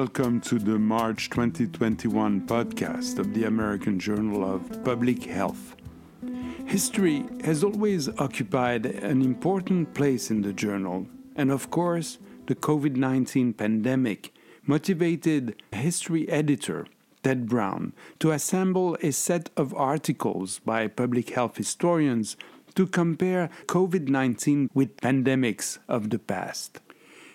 welcome to the March 2021 podcast of the American Journal of Public Health. History has always occupied an important place in the journal, and of course, the COVID 19 pandemic motivated history editor Ted Brown to assemble a set of articles by public health historians to compare COVID 19 with pandemics of the past.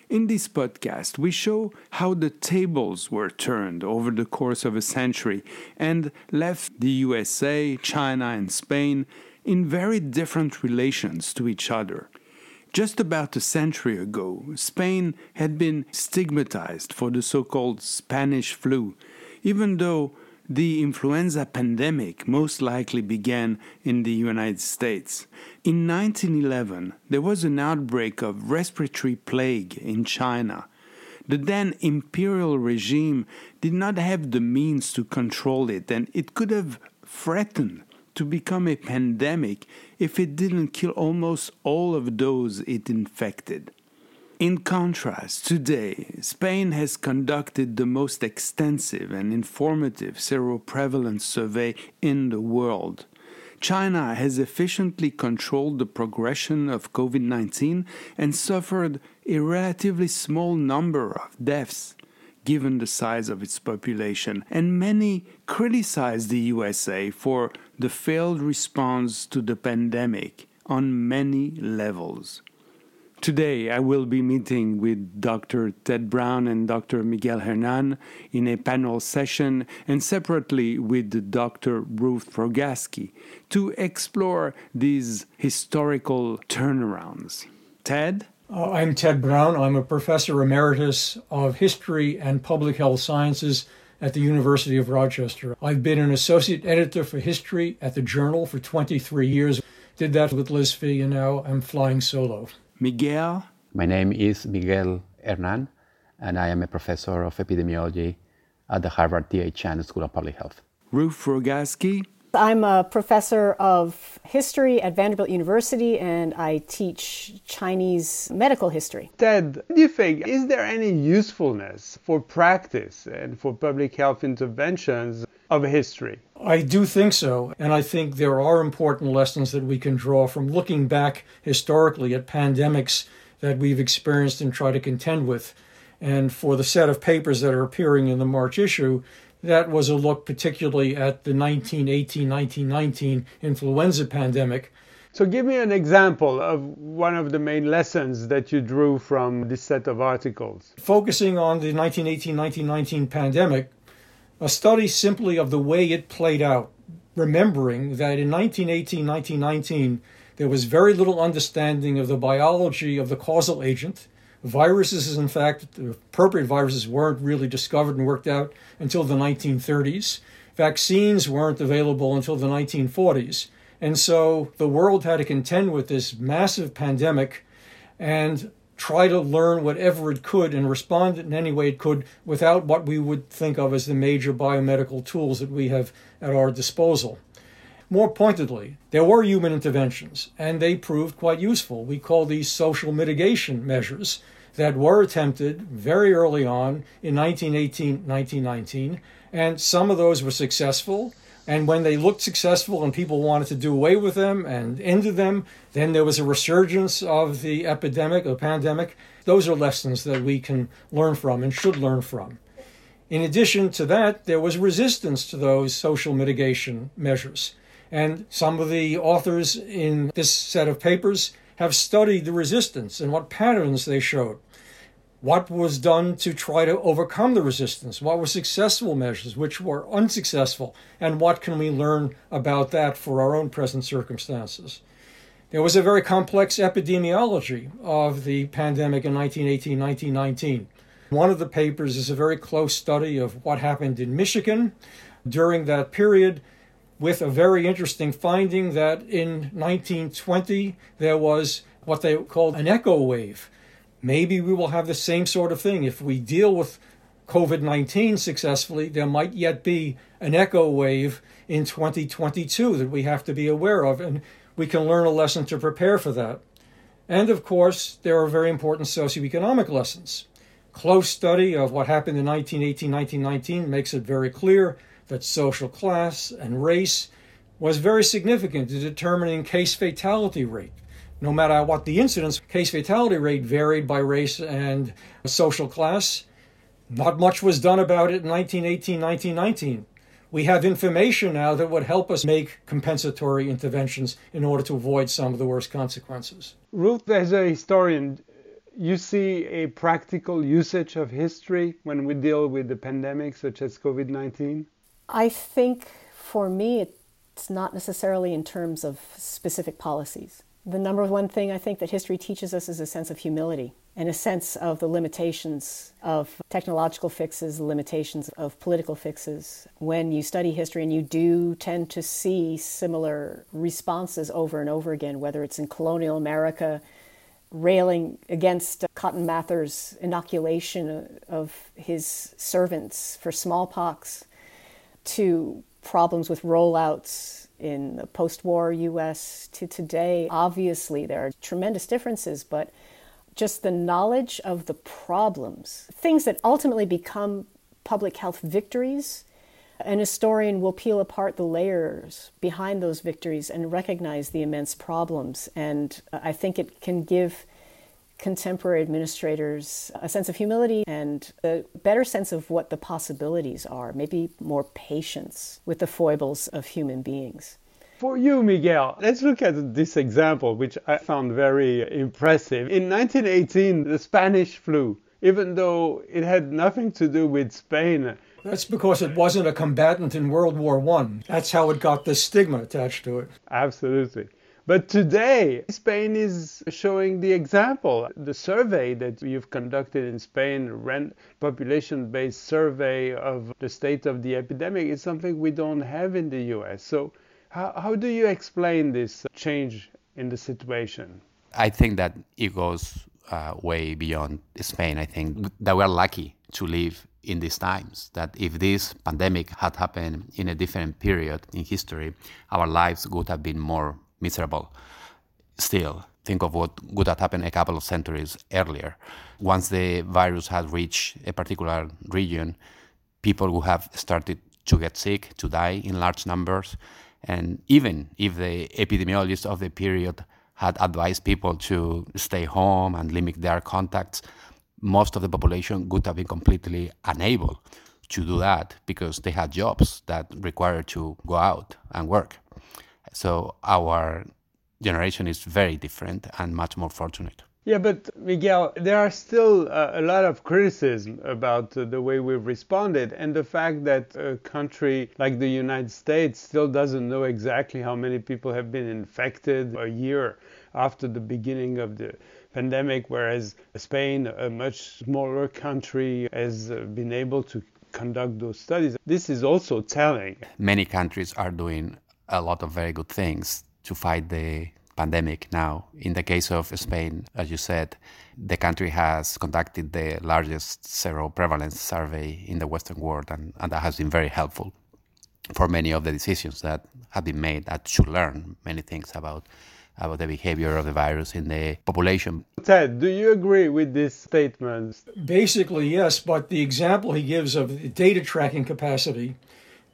In this podcast, we show how the tables were turned over the course of a century and left the USA, China, and Spain in very different relations to each other. Just about a century ago, Spain had been stigmatized for the so called Spanish flu, even though the influenza pandemic most likely began in the United States. In 1911, there was an outbreak of respiratory plague in China. The then imperial regime did not have the means to control it, and it could have threatened to become a pandemic if it didn't kill almost all of those it infected. In contrast, today, Spain has conducted the most extensive and informative seroprevalence survey in the world. China has efficiently controlled the progression of COVID 19 and suffered a relatively small number of deaths given the size of its population, and many criticize the USA for the failed response to the pandemic on many levels. Today, I will be meeting with Dr. Ted Brown and Dr. Miguel Hernan in a panel session, and separately with Dr. Ruth Rogaski to explore these historical turnarounds. Ted? Uh, I'm Ted Brown. I'm a professor emeritus of history and public health sciences at the University of Rochester. I've been an associate editor for history at the Journal for 23 years. Did that with Liz Fee, and now I'm flying solo. Miguel. My name is Miguel Hernan, and I am a professor of epidemiology at the Harvard T.H. Chan School of Public Health. Ruth Rogaski. I'm a professor of history at Vanderbilt University and I teach Chinese medical history. Ted, do you think is there any usefulness for practice and for public health interventions of history? I do think so. And I think there are important lessons that we can draw from looking back historically at pandemics that we've experienced and try to contend with. And for the set of papers that are appearing in the March issue, that was a look particularly at the 1918 1919 influenza pandemic. So, give me an example of one of the main lessons that you drew from this set of articles. Focusing on the 1918 1919 pandemic, a study simply of the way it played out, remembering that in 1918 1919 there was very little understanding of the biology of the causal agent. Viruses, in fact, the appropriate viruses weren't really discovered and worked out until the 1930s. Vaccines weren't available until the 1940s. And so the world had to contend with this massive pandemic and try to learn whatever it could and respond in any way it could without what we would think of as the major biomedical tools that we have at our disposal. More pointedly, there were human interventions, and they proved quite useful. We call these social mitigation measures that were attempted very early on in 1918 1919, and some of those were successful, and when they looked successful and people wanted to do away with them and ended them, then there was a resurgence of the epidemic or pandemic. Those are lessons that we can learn from and should learn from. In addition to that, there was resistance to those social mitigation measures. And some of the authors in this set of papers have studied the resistance and what patterns they showed what was done to try to overcome the resistance, what were successful measures, which were unsuccessful, and what can we learn about that for our own present circumstances. There was a very complex epidemiology of the pandemic in 1918 1919. One of the papers is a very close study of what happened in Michigan during that period, with a very interesting finding that in 1920 there was what they called an echo wave Maybe we will have the same sort of thing. If we deal with COVID 19 successfully, there might yet be an echo wave in 2022 that we have to be aware of, and we can learn a lesson to prepare for that. And of course, there are very important socioeconomic lessons. close study of what happened in 1918 1919 makes it very clear that social class and race was very significant in determining case fatality rate. No matter what the incidence, case fatality rate varied by race and social class. Not much was done about it in 1918 1919. We have information now that would help us make compensatory interventions in order to avoid some of the worst consequences. Ruth, as a historian, you see a practical usage of history when we deal with the pandemic such as COVID 19? I think for me, it's not necessarily in terms of specific policies. The number one thing I think that history teaches us is a sense of humility and a sense of the limitations of technological fixes, the limitations of political fixes. When you study history and you do tend to see similar responses over and over again, whether it's in colonial America, railing against Cotton Mather's inoculation of his servants for smallpox, to problems with rollouts in the post war US to today. Obviously, there are tremendous differences, but just the knowledge of the problems, things that ultimately become public health victories. An historian will peel apart the layers behind those victories and recognize the immense problems. And I think it can give contemporary administrators a sense of humility and a better sense of what the possibilities are, maybe more patience with the foibles of human beings. For you, Miguel, let's look at this example, which I found very impressive. In 1918, the Spanish flu, even though it had nothing to do with Spain, that's because it wasn't a combatant in World War One. That's how it got the stigma attached to it. Absolutely. But today, Spain is showing the example. The survey that you've conducted in Spain, population based survey of the state of the epidemic, is something we don't have in the US. So how, how do you explain this change in the situation? I think that it goes uh, way beyond Spain. I think that we're lucky to live in these times. That if this pandemic had happened in a different period in history, our lives would have been more miserable. Still, think of what would have happened a couple of centuries earlier. Once the virus had reached a particular region, people would have started to get sick, to die in large numbers. And even if the epidemiologists of the period had advised people to stay home and limit their contacts, most of the population would have been completely unable to do that because they had jobs that required to go out and work. So our generation is very different and much more fortunate. Yeah, but Miguel, there are still uh, a lot of criticism about uh, the way we've responded and the fact that a country like the United States still doesn't know exactly how many people have been infected a year after the beginning of the pandemic, whereas Spain, a much smaller country, has uh, been able to conduct those studies. This is also telling. Many countries are doing a lot of very good things to fight the pandemic now. In the case of Spain, as you said, the country has conducted the largest seroprevalence survey in the Western world, and, and that has been very helpful for many of the decisions that have been made that should learn many things about about the behavior of the virus in the population. Ted, do you agree with this statement? Basically, yes, but the example he gives of the data tracking capacity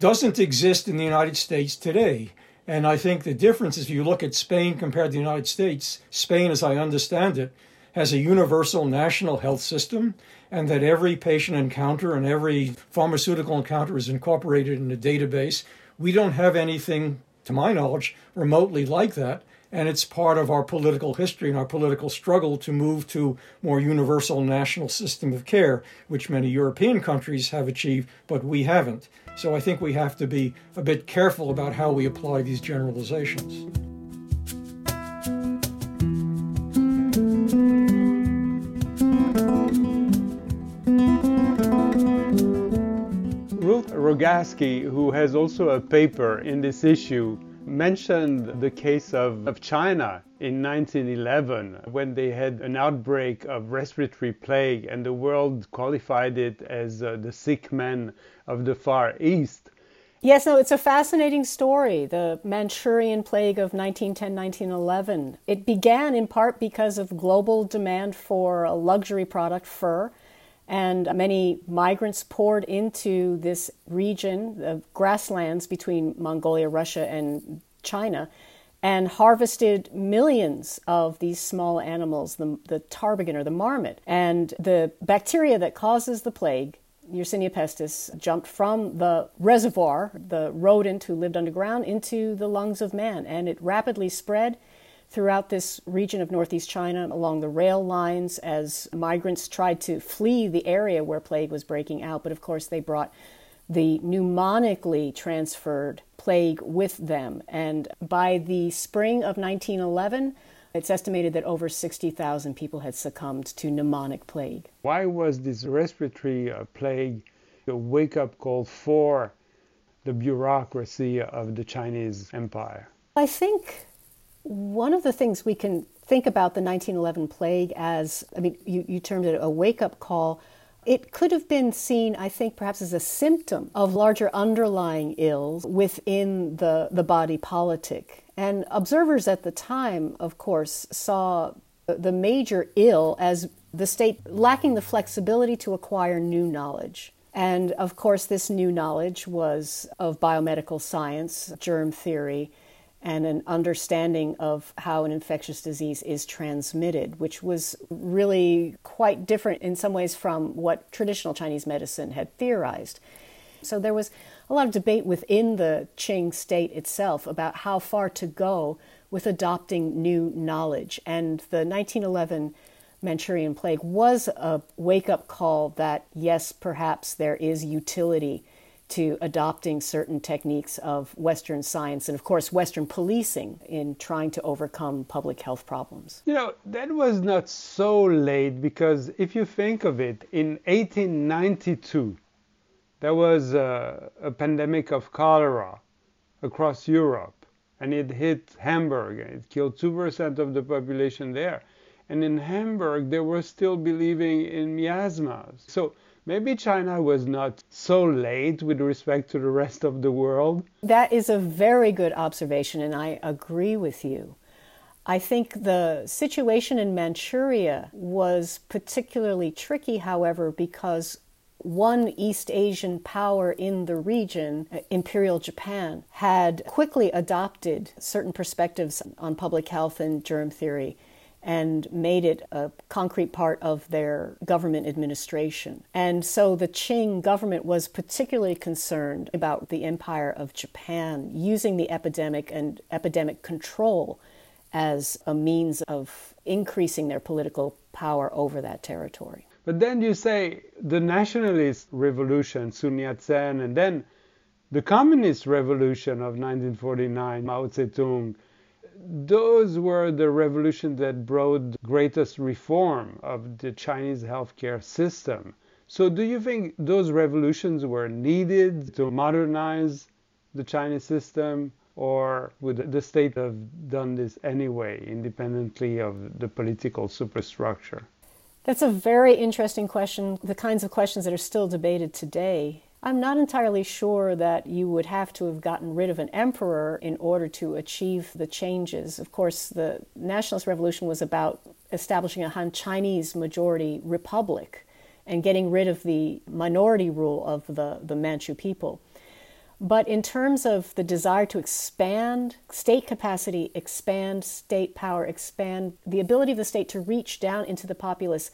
doesn't exist in the United States today. And I think the difference is if you look at Spain compared to the United States, Spain, as I understand it, has a universal national health system, and that every patient encounter and every pharmaceutical encounter is incorporated in a database. We don't have anything, to my knowledge, remotely like that. And it's part of our political history and our political struggle to move to more universal national system of care, which many European countries have achieved, but we haven't. So I think we have to be a bit careful about how we apply these generalizations. Ruth Rogaski, who has also a paper in this issue, mentioned the case of, of China in 1911 when they had an outbreak of respiratory plague and the world qualified it as uh, the sick man of the Far East. Yes, no, it's a fascinating story, the Manchurian plague of 1910 1911. It began in part because of global demand for a luxury product, fur, And many migrants poured into this region of grasslands between Mongolia, Russia, and China and harvested millions of these small animals, the, the tarbagan or the marmot. And the bacteria that causes the plague, Yersinia pestis, jumped from the reservoir, the rodent who lived underground, into the lungs of man. And it rapidly spread throughout this region of northeast China along the rail lines as migrants tried to flee the area where plague was breaking out. But of course, they brought the pneumonically transferred plague with them. And by the spring of 1911, it's estimated that over 60,000 people had succumbed to pneumonic plague. Why was this respiratory uh, plague a wake up call for the bureaucracy of the Chinese Empire? I think one of the things we can think about the 1911 plague as I mean, you, you termed it a wake up call it could have been seen, I think, perhaps as a symptom of larger underlying ills within the, the body politic. And observers at the time, of course, saw the major ill as the state lacking the flexibility to acquire new knowledge. And of course, this new knowledge was of biomedical science, germ theory, and an understanding of how an infectious disease is transmitted, which was really quite different in some ways from what traditional Chinese medicine had theorized. So there was a lot of debate within the Qing state itself about how far to go with adopting new knowledge. And the 1911 Manchurian plague was a wake up call that, yes, perhaps there is utility to adopting certain techniques of Western science and, of course, Western policing in trying to overcome public health problems. You know, that was not so late because if you think of it, in 1892, there was a, a pandemic of cholera across Europe and it hit Hamburg and it killed 2% of the population there. And in Hamburg, they were still believing in miasmas. So maybe China was not so late with respect to the rest of the world. That is a very good observation, and I agree with you. I think the situation in Manchuria was particularly tricky, however, because one East Asian power in the region, uh, Imperial Japan, had quickly adopted certain perspectives on public health and germ theory and made it a concrete part of their government administration. And so the Qing government was particularly concerned about the Empire of Japan using the epidemic and epidemic control as a means of increasing their political power over that territory. But then you say the nationalist revolution, Sun Yat sen, and then the communist revolution of 1949, Mao Zedong those were the revolutions that brought greatest reform of the Chinese healthcare system. So do you think those revolutions were needed to modernize the Chinese system? Or would the state have done this anyway, independently of the political superstructure? That's a very interesting question, the kinds of questions that are still debated today. I'm not entirely sure that you would have to have gotten rid of an emperor in order to achieve the changes. Of course, the nationalist revolution was about establishing a Han Chinese majority republic and getting rid of the minority rule of the, the Manchu people. But in terms of the desire to expand state capacity, expand state power, expand the ability of the state to reach down into the populace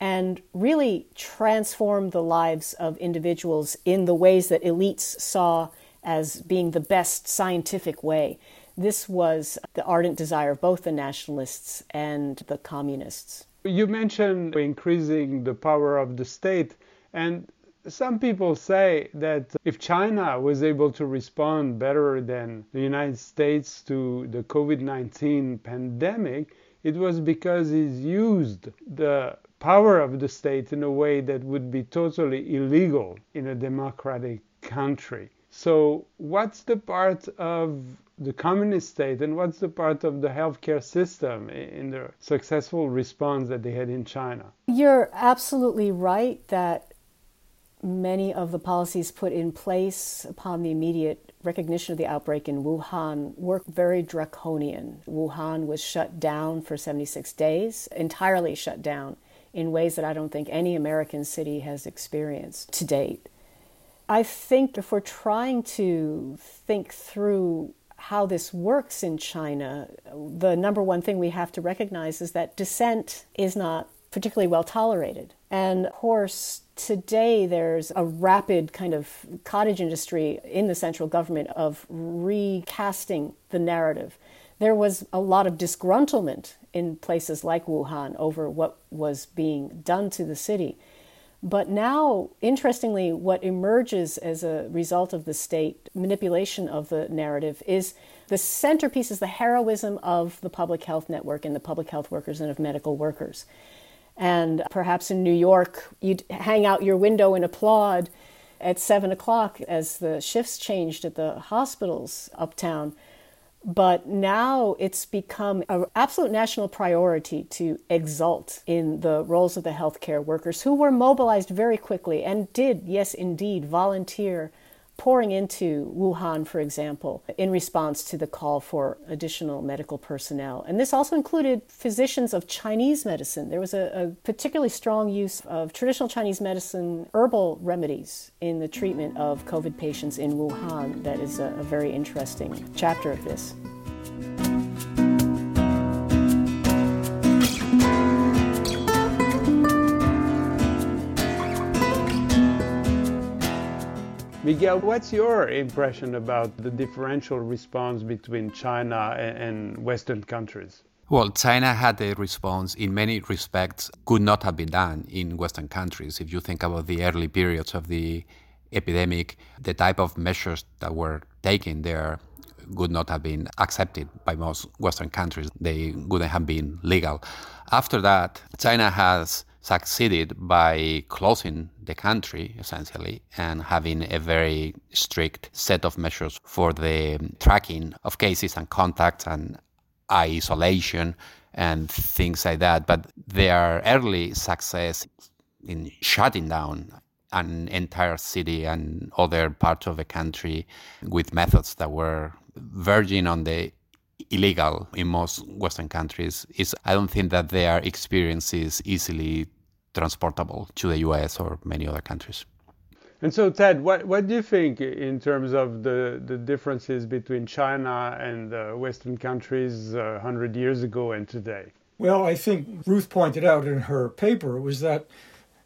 and really transform the lives of individuals in the ways that elites saw as being the best scientific way. This was the ardent desire of both the nationalists and the communists. You mentioned increasing the power of the state, and some people say that if China was able to respond better than the United States to the COVID 19 pandemic, it was because it used the power of the state in a way that would be totally illegal in a democratic country. So, what's the part of the communist state and what's the part of the healthcare system in the successful response that they had in China? You're absolutely right that many of the policies put in place upon the immediate recognition of the outbreak in Wuhan were very draconian. Wuhan was shut down for 76 days, entirely shut down in ways that I don't think any American city has experienced to date. I think if we're trying to think through how this works in China, the number one thing we have to recognize is that dissent is not particularly well tolerated. And of course, today there's a rapid kind of cottage industry in the central government of recasting the narrative. There was a lot of disgruntlement in places like Wuhan over what was being done to the city. But now, interestingly, what emerges as a result of the state manipulation of the narrative is the centerpiece is the heroism of the public health network and the public health workers and of medical workers. And perhaps in New York, you'd hang out your window and applaud at seven o'clock as the shifts changed at the hospitals uptown. But now it's become an absolute national priority to exult in the roles of the healthcare workers who were mobilized very quickly and did, yes, indeed, volunteer pouring into Wuhan, for example, in response to the call for additional medical personnel. And this also included physicians of Chinese medicine. There was a, a, particularly strong use of traditional Chinese medicine herbal remedies in the treatment of COVID patients in Wuhan. That is a, a very interesting chapter of this. Miguel, what's your impression about the differential response between China and Western countries? Well, China had a response in many respects could not have been done in Western countries. If you think about the early periods of the epidemic, the type of measures that were taken there would not have been accepted by most Western countries. They wouldn't have been legal. After that, China has succeeded by closing the country essentially and having a very strict set of measures for the tracking of cases and contacts and isolation and things like that. But their early success in shutting down an entire city and other parts of the country with methods that were verging on the illegal in most Western countries is I don't think that their experience is easily transportable to the US or many other countries. And so, Ted, what, what do you think in terms of the, the differences between China and uh, Western countries uh, 100 years ago and today? Well, I think Ruth pointed out in her paper was that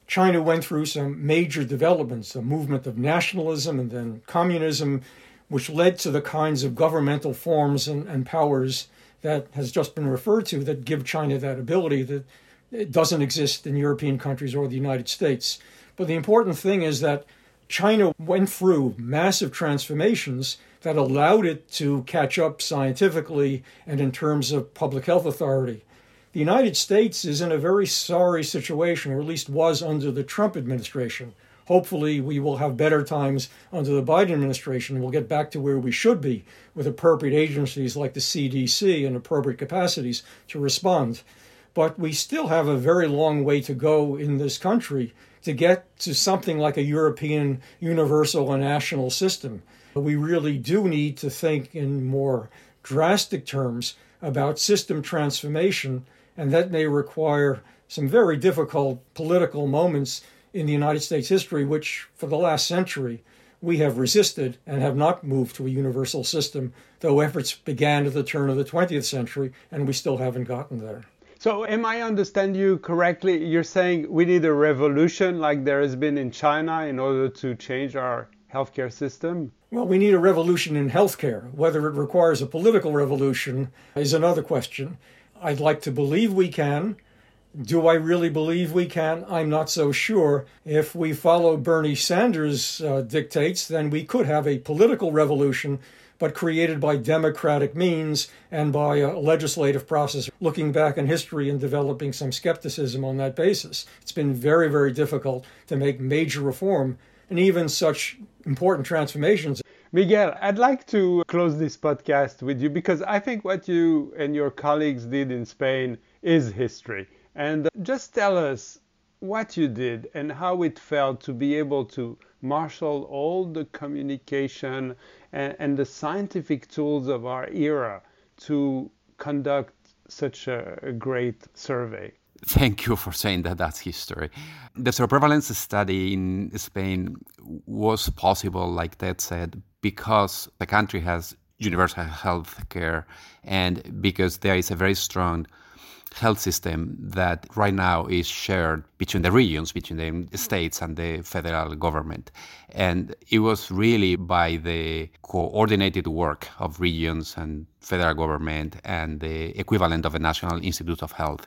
China went through some major developments, a movement of nationalism and then communism, which led to the kinds of governmental forms and, and powers that has just been referred to that give China that ability that it doesn't exist in European countries or the United States. But the important thing is that China went through massive transformations that allowed it to catch up scientifically and in terms of public health authority. The United States is in a very sorry situation, or at least was under the Trump administration. Hopefully, we will have better times under the Biden administration. We'll get back to where we should be with appropriate agencies like the CDC and appropriate capacities to respond. But we still have a very long way to go in this country to get to something like a European universal and national system. We really do need to think in more drastic terms about system transformation, and that may require some very difficult political moments in the United States history, which for the last century we have resisted and have not moved to a universal system, though efforts began at the turn of the 20th century, and we still haven't gotten there. So, am I understand you correctly? You're saying we need a revolution like there has been in China in order to change our healthcare system? Well, we need a revolution in healthcare. Whether it requires a political revolution is another question. I'd like to believe we can. Do I really believe we can? I'm not so sure. If we follow Bernie Sanders' uh, dictates, then we could have a political revolution, but created by democratic means and by a legislative process. Looking back in history and developing some skepticism on that basis, it's been very, very difficult to make major reform and even such important transformations. Miguel, I'd like to close this podcast with you because I think what you and your colleagues did in Spain is history. And uh, just tell us what you did and how it felt to be able to marshal all the communication and, and the scientific tools of our era to conduct such a, a great survey. Thank you for saying that that's history. The seroprevalence study in Spain was possible, like Ted said, because the country has universal health care and because there is a very strong health system that right now is shared between the regions, between the states and the federal government. And it was really by the coordinated work of regions and federal government and the equivalent of a National Institute of Health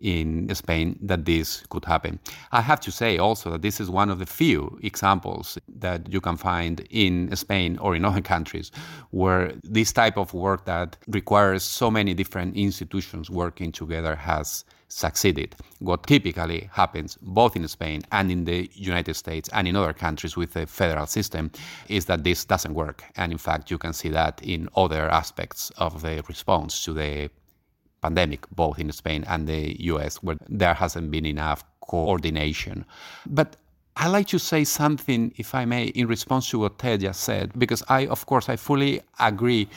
in Spain that this could happen. I have to say also that this is one of the few examples that you can find in Spain or in other countries where this type of work that requires so many different institutions working together has succeeded. What typically happens both in Spain and in the United States and in other countries with the federal system is that this doesn't work. And in fact, you can see that in other aspects of the response to the pandemic, both in Spain and the US, where there hasn't been enough coordination. But I'd like to say something, if I may, in response to what Ted just said, because I, of course, I fully agree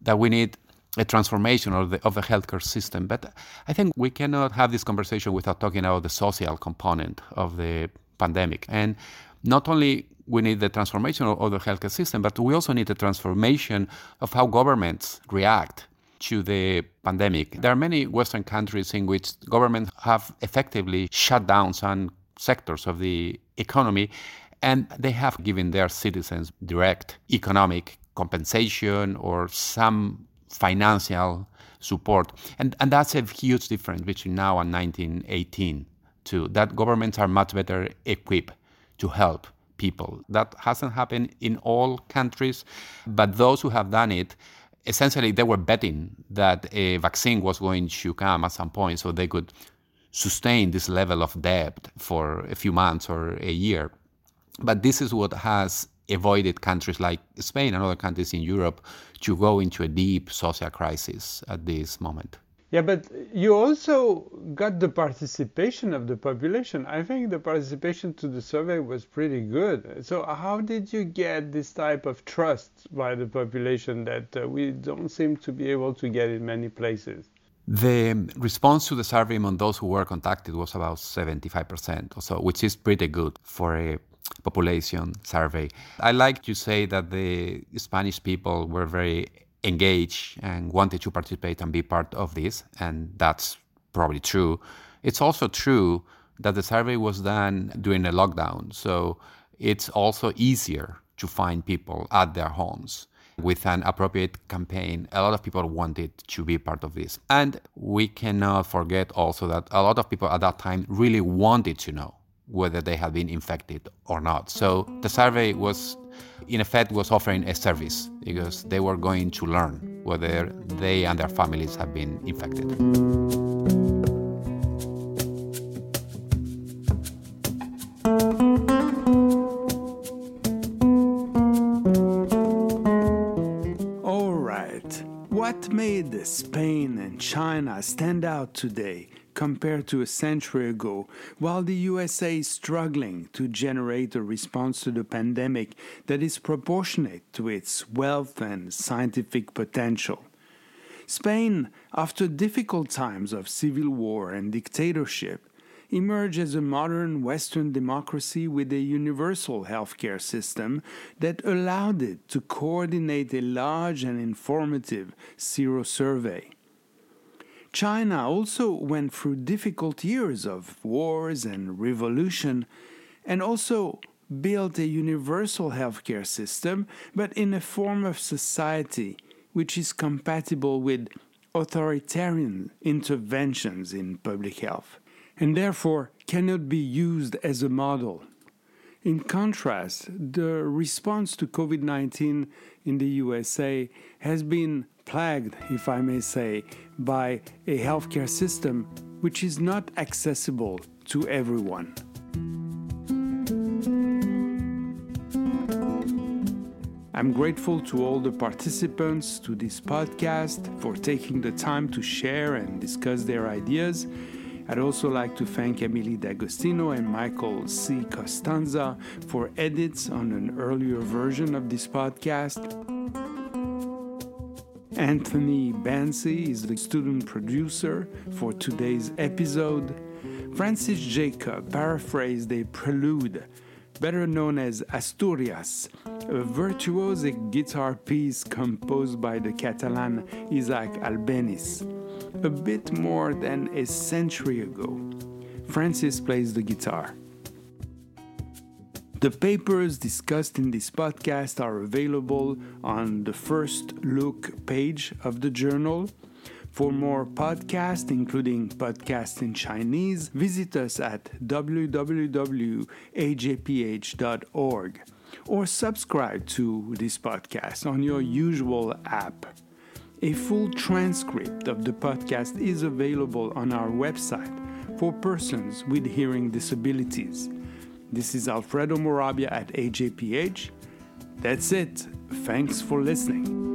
that we need a transformation of the, of the healthcare system. But I think we cannot have this conversation without talking about the social component of the pandemic. And not only we need the transformation of the healthcare system, but we also need a transformation of how governments react to the pandemic. There are many Western countries in which governments have effectively shut down some sectors of the economy and they have given their citizens direct economic compensation or some financial support. And, and that's a huge difference between now and 1918, too. That governments are much better equipped to help people. That hasn't happened in all countries, but those who have done it essentially they were betting that a vaccine was going to come at some point so they could sustain this level of debt for a few months or a year. But this is what has avoided countries like Spain and other countries in Europe to go into a deep social crisis at this moment. Yeah, but you also got the participation of the population. I think the participation to the survey was pretty good. So, how did you get this type of trust by the population that uh, we don't seem to be able to get in many places? The response to the survey among those who were contacted was about 75% or so, which is pretty good for a population survey. I like to say that the Spanish people were very engaged and wanted to participate and be part of this, and that's probably true. It's also true that the survey was done during a lockdown, so it's also easier to find people at their homes. With an appropriate campaign, a lot of people wanted to be part of this. And we cannot forget also that a lot of people at that time really wanted to know whether they had been infected or not. So the survey was in effect was offering a service because they were going to learn whether they and their families have been infected. All right. What made Spain and China stand out today compared to a century ago, while the USA is struggling to generate a response to the pandemic that is proportionate to its wealth and scientific potential. Spain, after difficult times of civil war and dictatorship, emerged as a modern Western democracy with a universal healthcare system that allowed it to coordinate a large and informative sero survey. China also went through difficult years of wars and revolution and also built a universal healthcare system, but in a form of society which is compatible with authoritarian interventions in public health, and therefore cannot be used as a model. In contrast, the response to COVID 19 in the USA has been plagued, if I may say, by a healthcare system which is not accessible to everyone. I'm grateful to all the participants to this podcast for taking the time to share and discuss their ideas. I'd also like to thank Emily D'Agostino and Michael C. Costanza for edits on an earlier version of this podcast. Anthony Bansi is the student producer for today's episode. Francis Jacob paraphrased a prelude, better known as Asturias, a virtuosic guitar piece composed by the Catalan Isaac Albeniz, a bit more than a century ago. Francis plays the guitar. The papers discussed in this podcast are available on the first look page of the journal. For more podcasts, including podcasts in Chinese, visit us at www.ajph.org or subscribe to this podcast on your usual app. A full transcript of the podcast is available on our website for persons with hearing disabilities. This is Alfredo Morabia at AJPH. That's it. Thanks for listening.